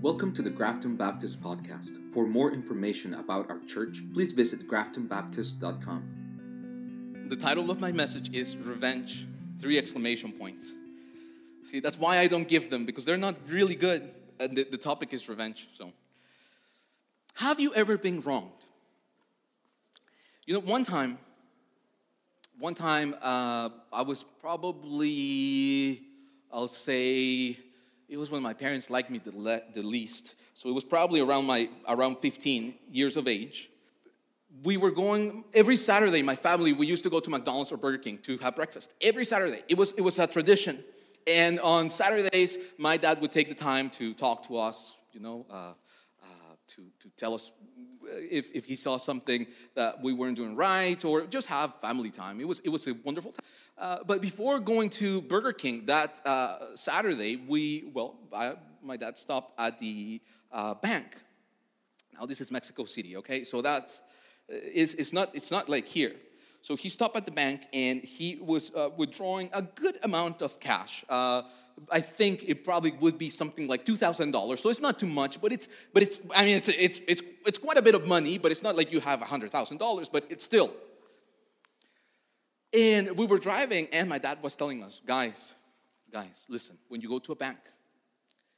Welcome to the Grafton Baptist Podcast. For more information about our church, please visit graftonbaptist.com. The title of my message is Revenge, three exclamation points. See, that's why I don't give them because they're not really good. And the, the topic is revenge. So, have you ever been wronged? You know, one time, one time uh, I was probably, I'll say, it was when my parents liked me the, le- the least. So it was probably around my around 15 years of age. We were going every Saturday. My family we used to go to McDonald's or Burger King to have breakfast every Saturday. It was it was a tradition. And on Saturdays, my dad would take the time to talk to us. You know, uh, uh, to to tell us if, if he saw something that we weren't doing right or just have family time. It was, it was a wonderful time. Uh, but before going to Burger King that uh, Saturday, we, well, I, my dad stopped at the uh, bank. Now, this is Mexico City, okay? So that's, uh, it's, it's, not, it's not like here. So he stopped at the bank and he was uh, withdrawing a good amount of cash. I think it probably would be something like two thousand dollars. So it's not too much, but it's but it's I mean it's it's it's it's quite a bit of money. But it's not like you have hundred thousand dollars. But it's still. And we were driving, and my dad was telling us, guys, guys, listen. When you go to a bank,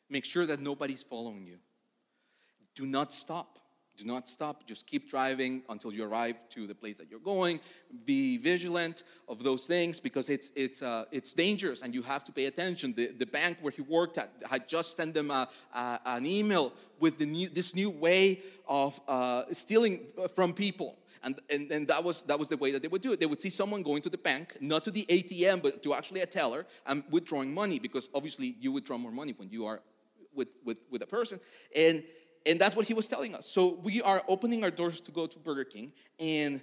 make sure that nobody's following you. Do not stop. Do not stop. Just keep driving until you arrive to the place that you're going. Be vigilant of those things because it's, it's, uh, it's dangerous and you have to pay attention. The, the bank where he worked at had just sent them a, a, an email with the new, this new way of uh, stealing from people. And, and, and that, was, that was the way that they would do it. They would see someone going to the bank, not to the ATM, but to actually a teller and withdrawing money because obviously you withdraw more money when you are with, with, with a person. And and that's what he was telling us. So we are opening our doors to go to Burger King, and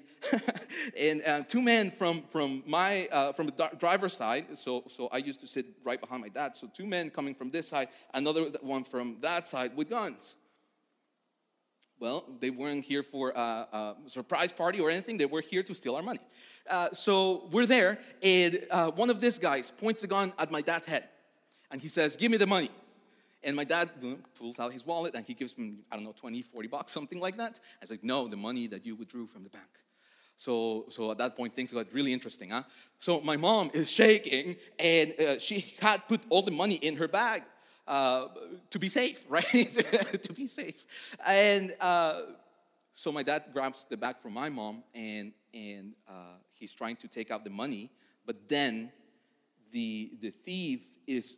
and uh, two men from from my uh, from the driver's side. So so I used to sit right behind my dad. So two men coming from this side, another one from that side with guns. Well, they weren't here for a, a surprise party or anything. They were here to steal our money. Uh, so we're there, and uh, one of these guys points a gun at my dad's head, and he says, "Give me the money." And my dad pulls out his wallet and he gives me, I don't know, 20, 40 bucks, something like that. I was like, no, the money that you withdrew from the bank. So, so at that point, things got really interesting. Huh? So my mom is shaking and uh, she had put all the money in her bag uh, to be safe, right? to be safe. And uh, so my dad grabs the bag from my mom and, and uh, he's trying to take out the money. But then the, the thief is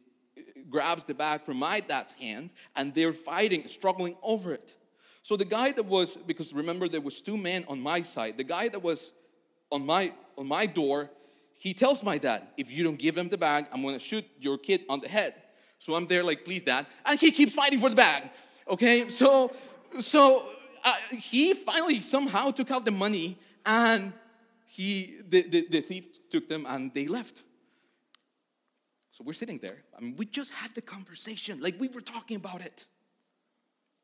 grabs the bag from my dad's hand and they're fighting, struggling over it. So the guy that was, because remember there was two men on my side, the guy that was on my on my door, he tells my dad, if you don't give him the bag, I'm gonna shoot your kid on the head. So I'm there like, please, dad. And he keeps fighting for the bag. Okay, so so uh, he finally somehow took out the money and he the, the, the thief took them and they left. So we're sitting there. I mean, we just had the conversation, like we were talking about it.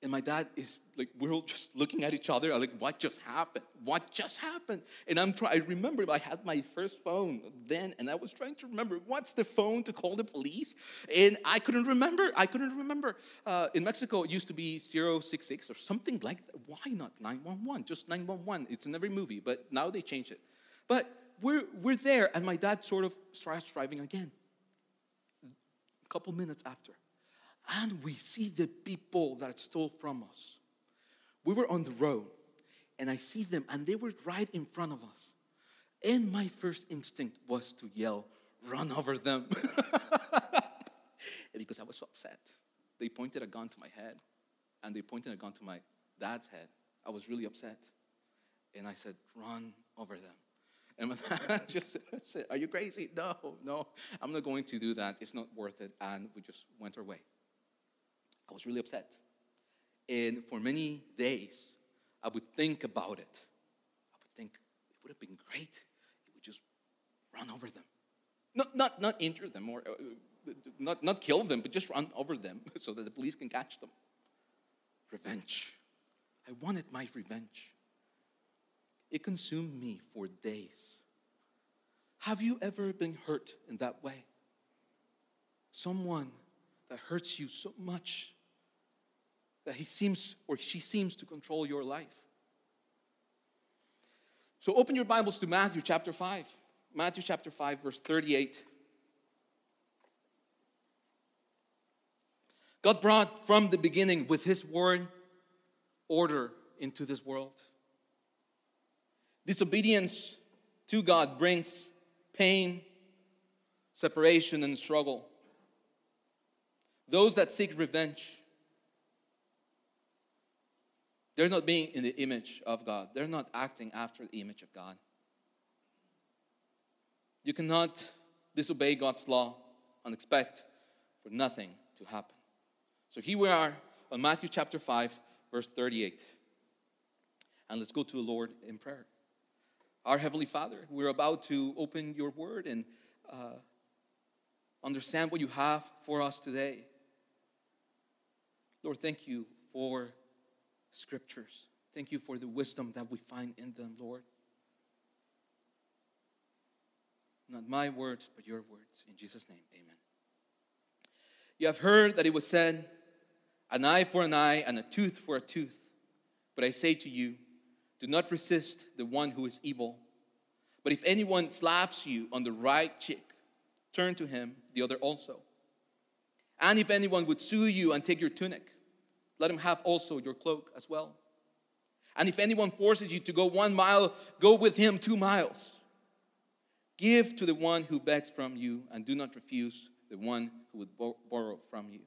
And my dad is like, we're all just looking at each other. Like, what just happened? What just happened? And I'm trying, I remember I had my first phone then, and I was trying to remember what's the phone to call the police? And I couldn't remember. I couldn't remember. Uh, in Mexico, it used to be 066 or something like that. Why not 911? Just 911. It's in every movie, but now they changed it. But we're, we're there, and my dad sort of starts driving again A couple minutes after. And we see the people that stole from us. We were on the road, and I see them, and they were right in front of us. And my first instinct was to yell, run over them. because I was so upset. They pointed a gun to my head, and they pointed a gun to my dad's head. I was really upset. And I said, run over them. And my dad just said, Are you crazy? No, no, I'm not going to do that. It's not worth it. And we just went our way. I was really upset. And for many days, I would think about it. I would think it would have been great if we just run over them. Not, not, not injure them or uh, not, not kill them, but just run over them so that the police can catch them. Revenge. I wanted my revenge. It consumed me for days. Have you ever been hurt in that way? Someone that hurts you so much that he seems or she seems to control your life. So open your Bibles to Matthew chapter 5. Matthew chapter 5, verse 38. God brought from the beginning with his word order into this world. Disobedience to God brings pain, separation, and struggle. Those that seek revenge, they're not being in the image of God. They're not acting after the image of God. You cannot disobey God's law and expect for nothing to happen. So here we are on Matthew chapter 5, verse 38. And let's go to the Lord in prayer. Our Heavenly Father, we're about to open your word and uh, understand what you have for us today. Lord, thank you for scriptures. Thank you for the wisdom that we find in them, Lord. Not my words, but your words. In Jesus' name, amen. You have heard that it was said, an eye for an eye and a tooth for a tooth. But I say to you, do not resist the one who is evil. But if anyone slaps you on the right cheek, turn to him the other also. And if anyone would sue you and take your tunic, let him have also your cloak as well. And if anyone forces you to go one mile, go with him two miles. Give to the one who begs from you, and do not refuse the one who would borrow from you.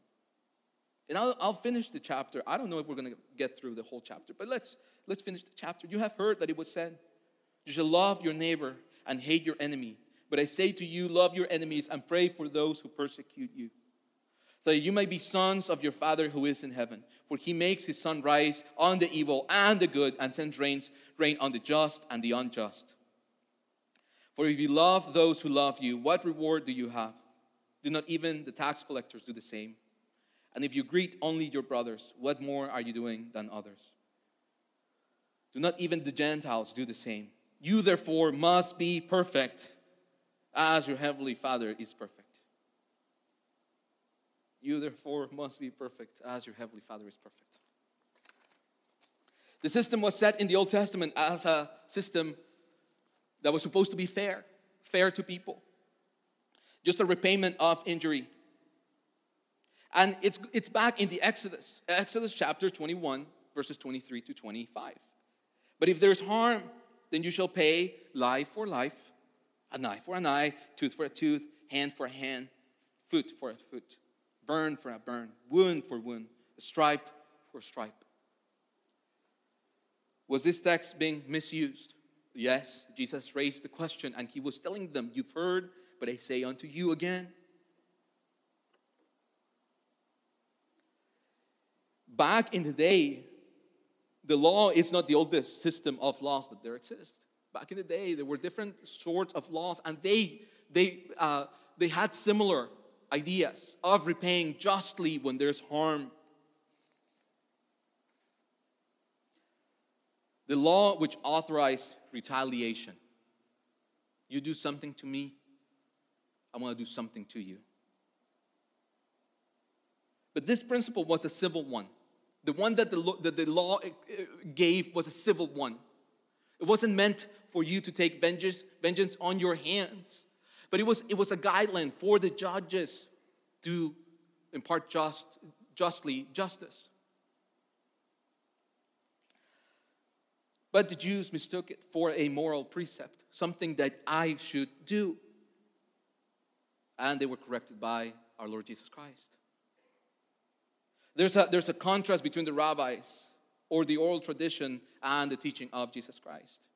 And I'll, I'll finish the chapter. I don't know if we're going to get through the whole chapter, but let's let's finish the chapter. You have heard that it was said, You shall love your neighbor and hate your enemy. But I say to you, love your enemies and pray for those who persecute you, so that you may be sons of your Father who is in heaven. For he makes his sun rise on the evil and the good, and sends rains, rain on the just and the unjust. For if you love those who love you, what reward do you have? Do not even the tax collectors do the same? And if you greet only your brothers, what more are you doing than others? Do not even the Gentiles do the same? You therefore must be perfect as your heavenly Father is perfect. You therefore must be perfect as your heavenly Father is perfect. The system was set in the Old Testament as a system that was supposed to be fair, fair to people. Just a repayment of injury. And it's, it's back in the Exodus, Exodus chapter 21, verses 23 to 25. But if there's harm, then you shall pay life for life, an eye for an eye, tooth for a tooth, hand for a hand, foot for a foot, burn for a burn, wound for wound, stripe for stripe. Was this text being misused? Yes, Jesus raised the question and he was telling them, You've heard, but I say unto you again. Back in the day, the law is not the oldest system of laws that there exist. Back in the day, there were different sorts of laws, and they they uh, they had similar ideas of repaying justly when there's harm. The law which authorized retaliation. You do something to me, I want to do something to you. But this principle was a civil one. The one that the, that the law uh, gave was a civil one. It wasn't meant for you to take vengeance, vengeance on your hands, but it was, it was a guideline for the judges to impart just, justly justice. But the Jews mistook it for a moral precept, something that I should do. And they were corrected by our Lord Jesus Christ. There's a, there's a contrast between the rabbis or the oral tradition and the teaching of Jesus Christ.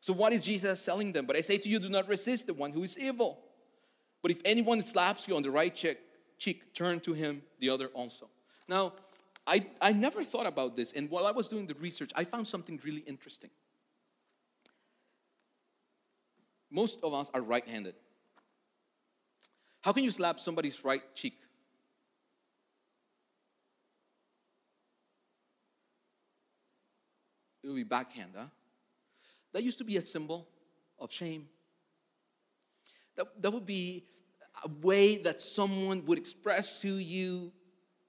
So, what is Jesus telling them? But I say to you, do not resist the one who is evil. But if anyone slaps you on the right cheek, cheek turn to him the other also. Now, I, I never thought about this, and while I was doing the research, I found something really interesting. Most of us are right handed. How can you slap somebody's right cheek? it would be backhand, huh? That used to be a symbol of shame. That, that would be a way that someone would express to you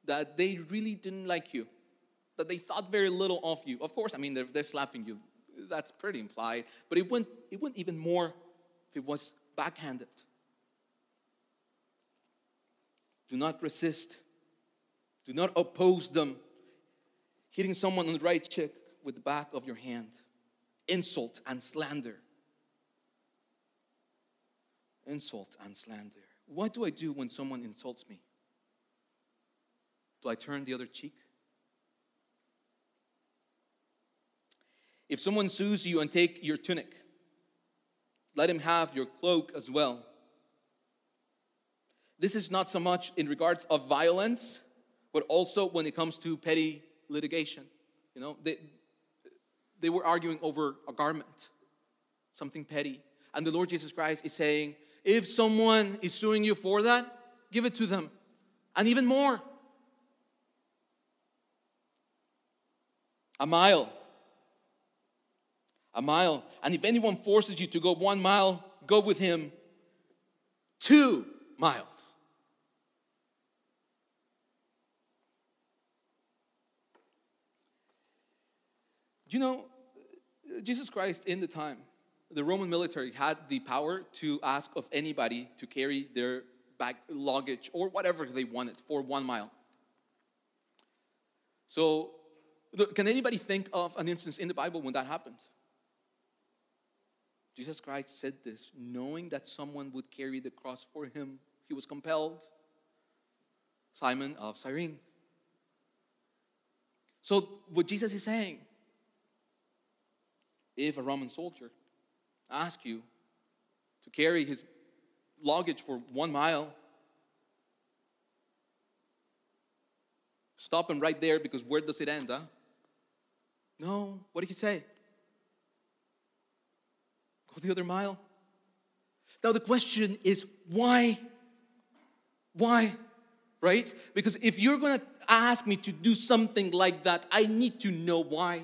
that they really didn't like you, that they thought very little of you. Of course, I mean, they're, they're slapping you. That's pretty implied. But it went, it went even more if it was backhanded. Do not resist. Do not oppose them. Hitting someone on the right cheek with the back of your hand. Insult and slander. Insult and slander. What do I do when someone insults me? Do I turn the other cheek? If someone sues you and take your tunic, let him have your cloak as well. This is not so much in regards of violence, but also when it comes to petty litigation. You know, they, they were arguing over a garment, something petty. And the Lord Jesus Christ is saying, if someone is suing you for that, give it to them. And even more. A mile. A mile. And if anyone forces you to go one mile, go with him two miles. Do you know, uh, Jesus Christ in the time, the Roman military had the power to ask of anybody to carry their bag luggage or whatever they wanted for one mile. So, can anybody think of an instance in the Bible when that happened? Jesus Christ said this, knowing that someone would carry the cross for him, he was compelled. Simon of Cyrene. So, what Jesus is saying, if a Roman soldier ask you to carry his luggage for one mile, stop him right there because where does it end, huh? No, what did he say? Go the other mile. Now the question is why? Why? Right? Because if you're going to ask me to do something like that, I need to know why.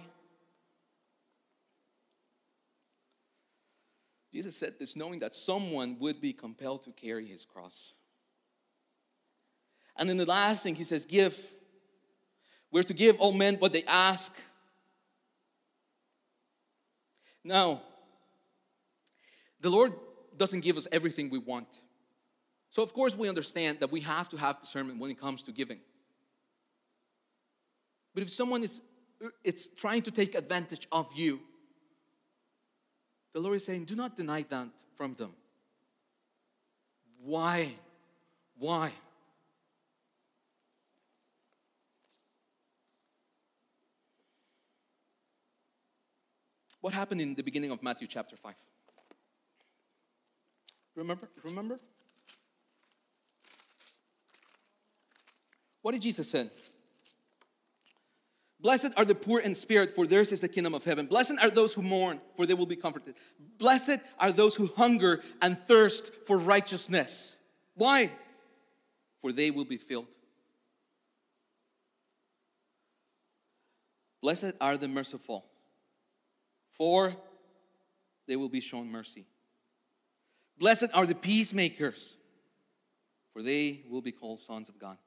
Jesus said this knowing that someone would be compelled to carry his cross. And then the last thing he says, give. We're to give all men what they ask. Now, the Lord doesn't give us everything we want. So, of course, we understand that we have to have discernment when it comes to giving. But if someone is it's trying to take advantage of you, the Lord is saying, do not deny that from them. Why? Why? What happened in the beginning of Matthew chapter 5? Remember? Remember? What did Jesus say? Blessed are the poor in spirit, for theirs is the kingdom of heaven. Blessed are those who mourn, for they will be comforted. Blessed are those who hunger and thirst for righteousness. Why? For they will be filled. Blessed are the merciful, for they will be shown mercy. Blessed are the peacemakers, for they will be called sons of God.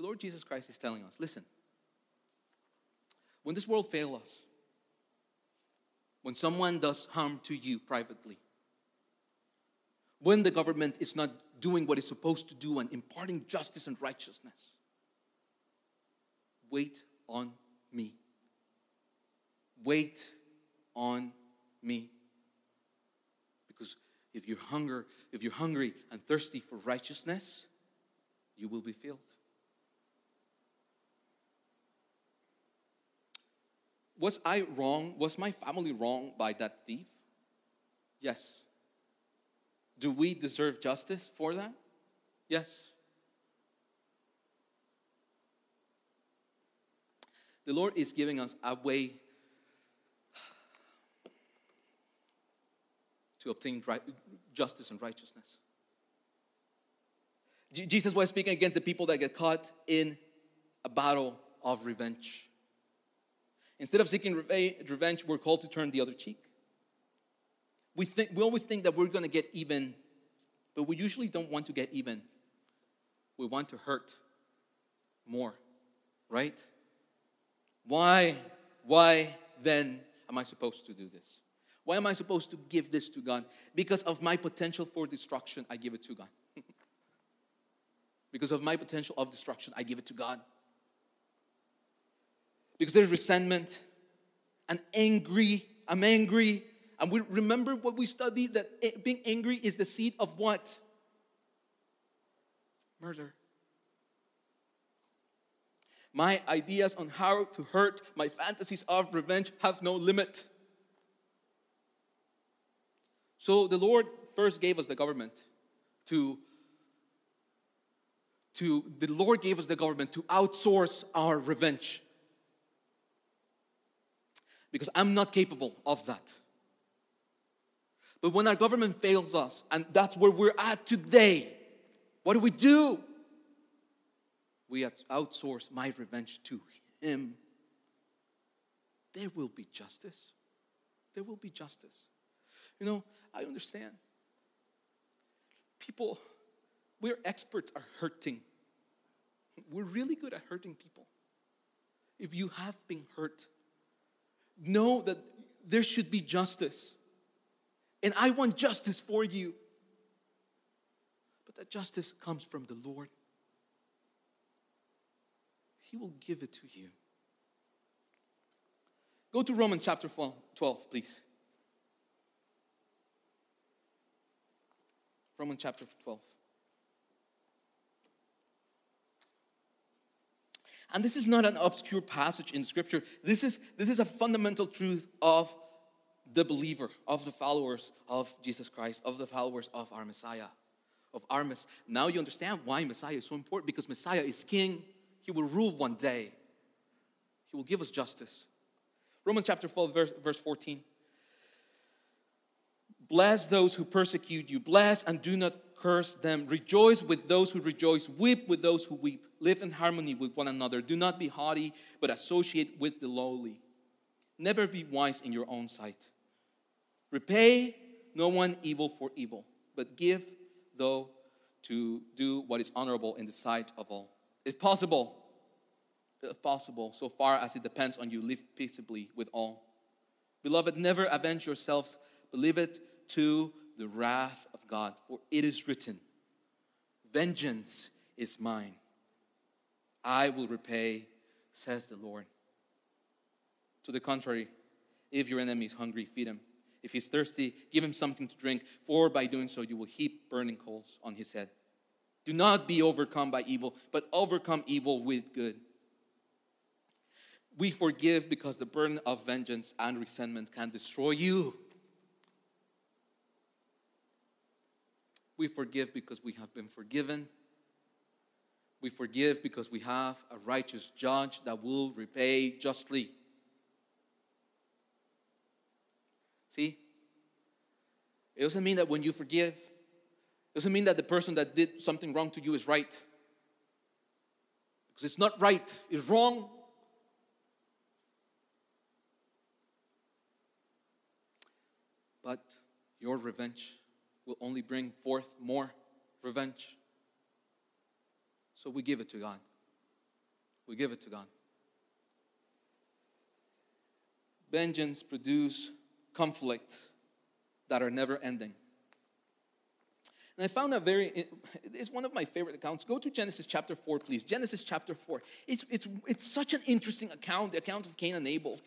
The Lord Jesus Christ is telling us listen, when this world fails us, when someone does harm to you privately, when the government is not doing what it's supposed to do and imparting justice and righteousness, wait on me. Wait on me. Because if you're hunger, if you're hungry and thirsty for righteousness, you will be filled. Was I wrong? Was my family wrong by that thief? Yes. Do we deserve justice for that? Yes. The Lord is giving us a way to obtain right, justice and righteousness. Jesus was speaking against the people that get caught in a battle of revenge. Instead of seeking revenge, we're called to turn the other cheek. We, think, we always think that we're going to get even But we usually don't want to get even. We want to hurt more, right? Why, why then am I supposed to do this? Why am I supposed to give this to God? Because of my potential for destruction, I give it to God. because of my potential of destruction, I give it to God. Because there's resentment and angry. I'm angry. And we remember what we studied that being angry is the seed of what? Murder. My ideas on how to hurt, my fantasies of revenge have no limit. So the Lord first gave us the government to to the Lord gave us the government to outsource our revenge. Because I'm not capable of that. But when our government fails us, and that's where we're at today, what do we do? We outsource my revenge to Him. There will be justice. There will be justice. You know, I understand. People, we're experts at hurting. We're really good at hurting people. If you have been hurt, know that there should be justice. And I want justice for you. But that justice comes from the Lord. He will give it to you. Go to Romans chapter 12, please. Romans chapter 12. And this is not an obscure passage in Scripture. This is, this is a fundamental truth of the believer, of the followers of Jesus Christ, of the followers of our Messiah, of our Messiah. Now you understand why Messiah is so important because Messiah is king. He will rule one day. He will give us justice. Romans chapter 12, verse, verse 14. Bless those who persecute you. Bless and do not curse them. Rejoice with those who rejoice. Weep with those who weep. Live in harmony with one another. Do not be haughty, but associate with the lowly. Never be wise in your own sight. Repay no one evil for evil, but give, though, to do what is honorable in the sight of all. If possible, if possible, so far as it depends on you, live peaceably with all. Beloved, never avenge yourselves, but leave it to the wrath God. For it is written, Vengeance is mine. I will repay, says the Lord. To the contrary, if your enemy is hungry, feed him. If he's thirsty, give him something to drink, for by doing so you will heap burning coals on his head. Do not be overcome by evil, but overcome evil with good. We forgive because the burden of vengeance and resentment can destroy you. We forgive because we have been forgiven. We forgive because we have a righteous judge that will repay justly. See? It doesn't mean that when you forgive, it doesn't mean that the person that did something wrong to you is right. Because it's not right, it's wrong. But your revenge will only bring forth more revenge. So we give it to God. We give it to God. Vengeance produce conflict that are never ending. And I found that very, it's one of my favorite accounts. Go to Genesis chapter 4, please. Genesis chapter 4. It's, it's, it's such an interesting account, the account of Cain and Abel.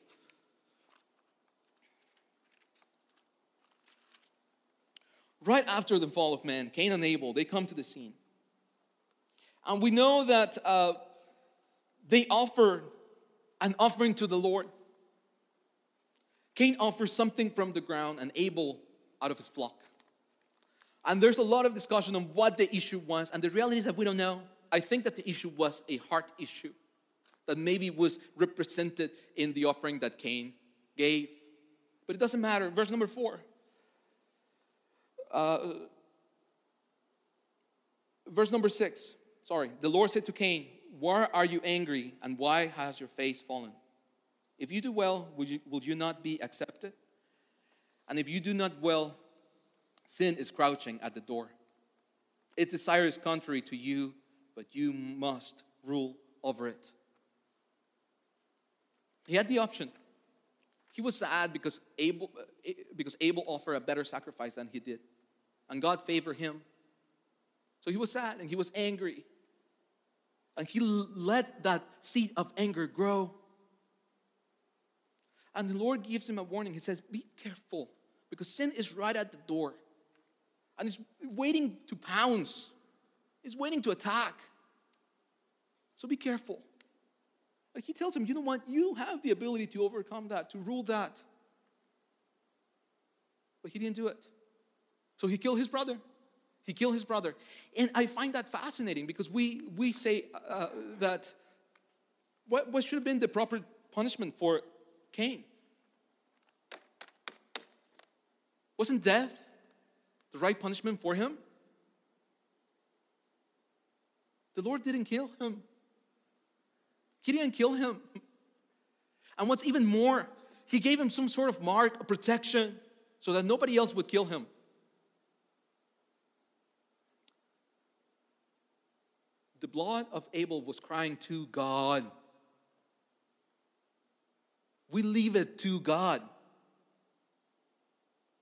Right after the fall of man, Cain and Abel, they come to the scene. And we know that uh, they offer an offering to the Lord. Cain offers something from the ground and Abel out of his flock. And there's a lot of discussion on what the issue was. And the reality is that we don't know. I think that the issue was a heart issue that maybe was represented in the offering that Cain gave. But it doesn't matter. Verse number four. Uh, verse number six. Sorry. The Lord said to Cain, Why are you angry and why has your face fallen? If you do well, will you, will you not be accepted? And if you do not well, sin is crouching at the door. Its desire is contrary to you, but you must rule over it. He had the option. He was sad because Abel, because Abel offered a better sacrifice than he did. And God favored him. So he was sad and he was angry. And he let that seed of anger grow. And the Lord gives him a warning. He says, Be careful because sin is right at the door. And it's waiting to pounce, it's waiting to attack. So be careful. But he tells him, You know what? You have the ability to overcome that, to rule that. But he didn't do it. So he killed his brother. He killed his brother. And I find that fascinating because we, we say uh, that what, what should have been the proper punishment for Cain? Wasn't death the right punishment for him? The Lord didn't kill him. He didn't kill him. And what's even more, he gave him some sort of mark of protection so that nobody else would kill him. The blood of Abel was crying to God. We leave it to God.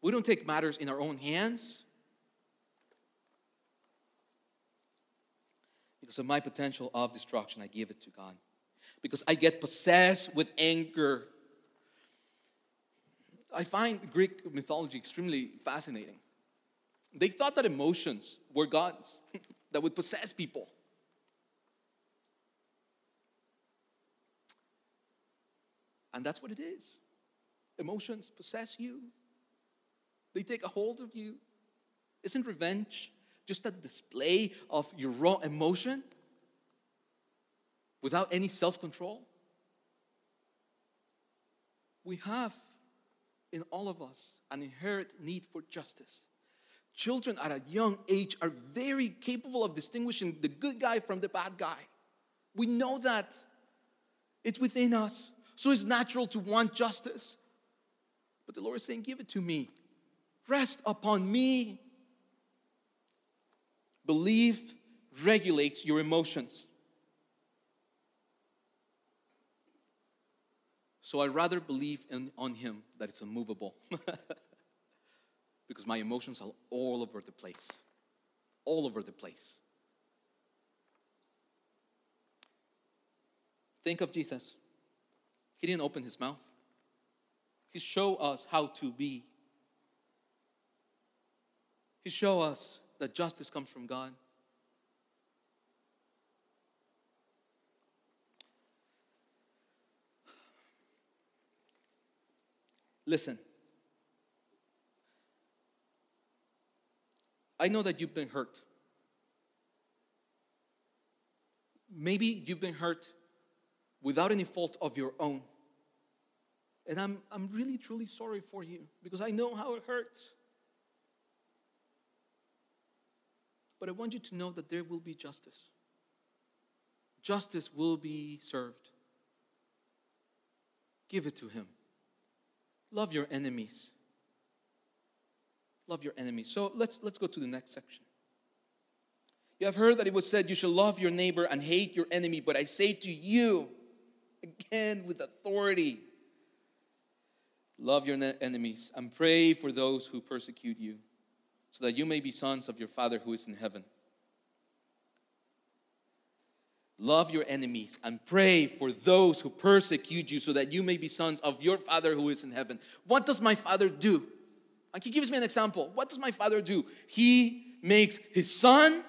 We don't take matters in our own hands. Because of my potential of destruction, I give it to God. Because I get possessed with anger. I find Greek mythology extremely fascinating. They thought that emotions were gods that would possess people. And that's what it is. Emotions possess you, they take a hold of you. Isn't revenge just a display of your raw emotion without any self control? We have in all of us an inherent need for justice. Children at a young age are very capable of distinguishing the good guy from the bad guy. We know that. It's within us. So it's natural to want justice. But the Lord is saying, Give it to me. Rest upon me. Belief regulates your emotions. So I'd rather believe in, on Him that it's immovable. because my emotions are all over the place. All over the place. Think of Jesus. He didn't open his mouth. He showed us how to be. He showed us that justice comes from God. Listen. I know that you've been hurt. Maybe you've been hurt without any fault of your own. And I'm, I'm really, truly sorry for you because I know how it hurts. But I want you to know that there will be justice. Justice will be served. Give it to Him. Love your enemies. Love your enemies. So let's, let's go to the next section. You have heard that it was said, You shall love your neighbor and hate your enemy. But I say to you, again with authority, love your enemies and pray for those who persecute you so that you may be sons of your Father who is in heaven. Love your enemies and pray for those who persecute you so that you may be sons of your Father who is in heaven. What does my Father do? Like he gives me an example. What does my Father do? He makes his Son,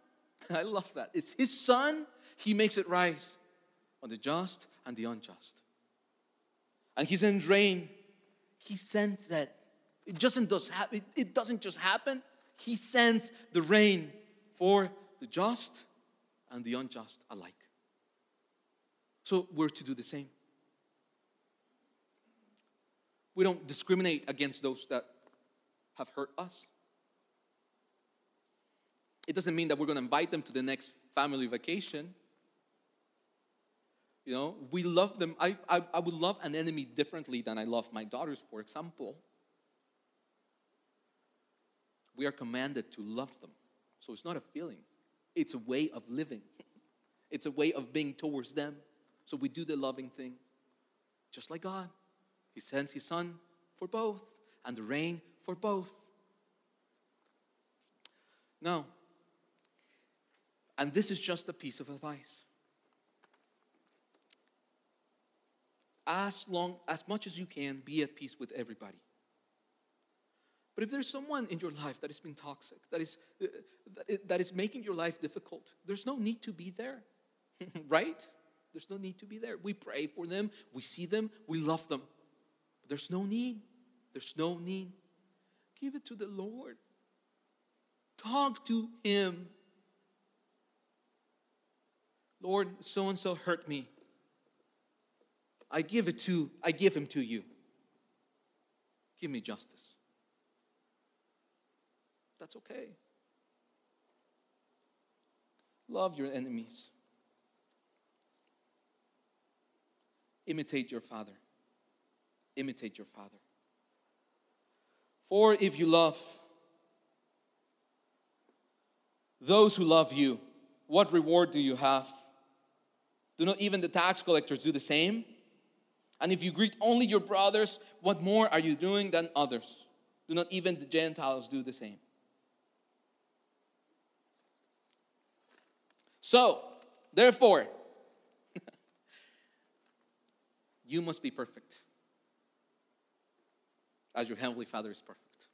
I love that. It's his Son, he makes it rise on the just and the unjust. And he sends rain, he sends that it doesn't, just it, it doesn't just happen. He sends the rain for the just and the unjust alike. So we're to do the same. We don't discriminate against those that have hurt us. It doesn't mean that we're going to invite them to the next family vacation. You know, we love them. I, I, I would love an enemy differently than I love my daughters, for example we are commanded to love them So it's not a feeling, it's a way of living, it's a way of being towards them. So we do the loving thing, just like God. He sends His Son for both and the rain for both. Now, and this is just a piece of advice. As long, as much as you can, be at peace with everybody. But if there's someone in your life that is being toxic, that is, that is making your life difficult, there's no need to be there, right? There's no need to be there. We pray for them, we see them, we love them. But there's no need. There's no need. Give it to the Lord. Talk to Him. Lord, so and so hurt me. I give it to, I give him to you. Give me justice. That's okay. Love your enemies. Imitate your father. Imitate your father. For if you love those who love you, what reward do you have? Do not even the tax collectors do the same? And if you greet only your brothers, what more are you doing than others? Do not even the Gentiles do the same? So, therefore, you must be perfect as your heavenly Father is perfect.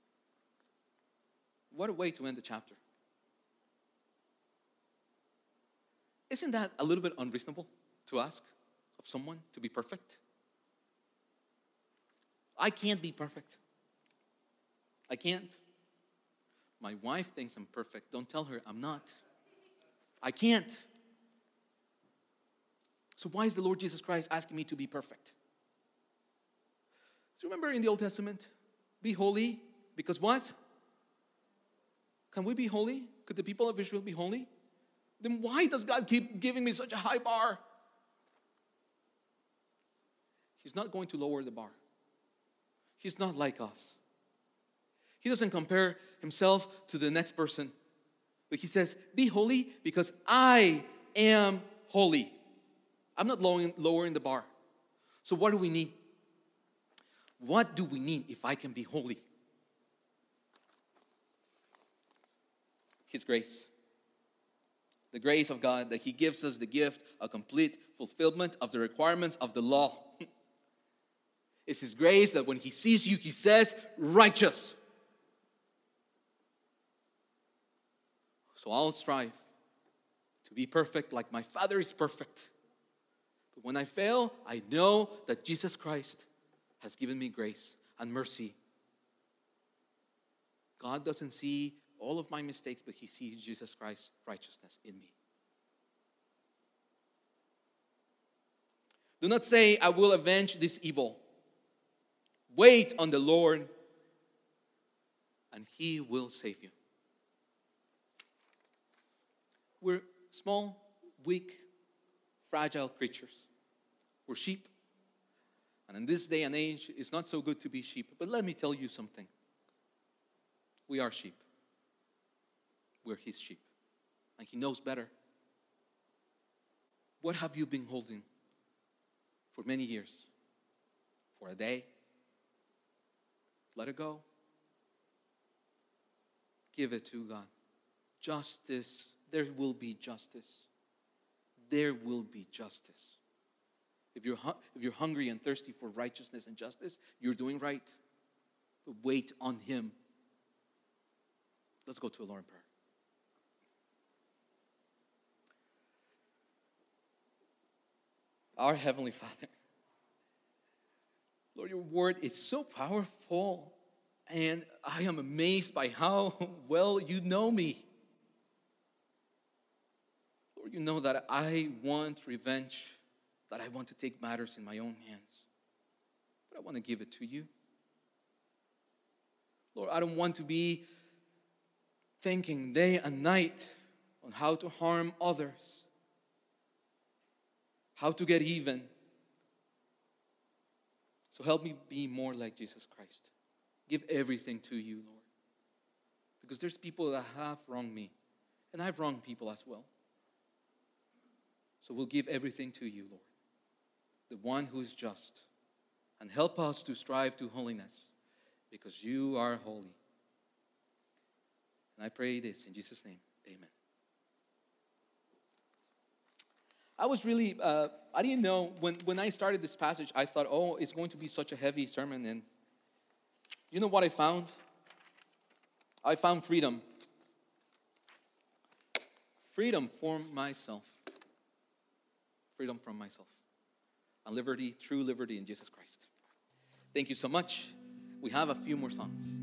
What a way to end the chapter. Isn't that a little bit unreasonable to ask of someone to be perfect? I can't be perfect. I can't. My wife thinks I'm perfect. Don't tell her I'm not. I can't. So, why is the Lord Jesus Christ asking me to be perfect? You remember in the Old Testament? Be holy because what? Can we be holy? Could the people of Israel be holy? Then why does God keep giving me such a high bar? He's not going to lower the bar. He's not like us. He doesn't compare himself to the next person. But he says, Be holy because I am holy. I'm not lowering, the bar. So, what do we need? What do we need if I can be holy? His grace. The grace of God that He gives us the gift, a complete fulfillment of the requirements of the law. it's His grace that when He sees you, He says, righteous. So I'll strive to be perfect like my Father is perfect. But when I fail, I know that Jesus Christ has given me grace and mercy. God doesn't see all of my mistakes, but He sees Jesus Christ's righteousness in me. Do not say, I will avenge this evil. Wait on the Lord, and He will save you. We're small, weak, fragile creatures. We're sheep. And in this day and age, it's not so good to be sheep. But let me tell you something. We are sheep. We're his sheep. And he knows better. What have you been holding for many years? For a day? Let it go. Give it to God. Justice there will be justice. There will be justice. If you're, if you're hungry and thirsty for righteousness and justice, you're doing right. But wait on Him. Let's go to a Lord prayer. Our Heavenly Father, Lord, your word is so powerful, and I am amazed by how well you know me. Lord, you know that I want revenge, that I want to take matters in my own hands. But I want to give it to you. Lord, I don't want to be thinking day and night on how to harm others, how to get even. So help me be more like Jesus Christ. Give everything to you, Lord. Because there's people that have wronged me, And I've wronged people as well. So we'll give everything to you, Lord, the one who is just. And help us to strive to holiness because you are holy. And I pray this in Jesus' name. Amen. I was really, uh, I didn't know, when, when I started this passage, I thought, oh, it's going to be such a heavy sermon. And you know what I found? I found freedom. Freedom for myself. Freedom from myself. And liberty, true liberty in Jesus Christ. Thank you so much. We have a few more songs.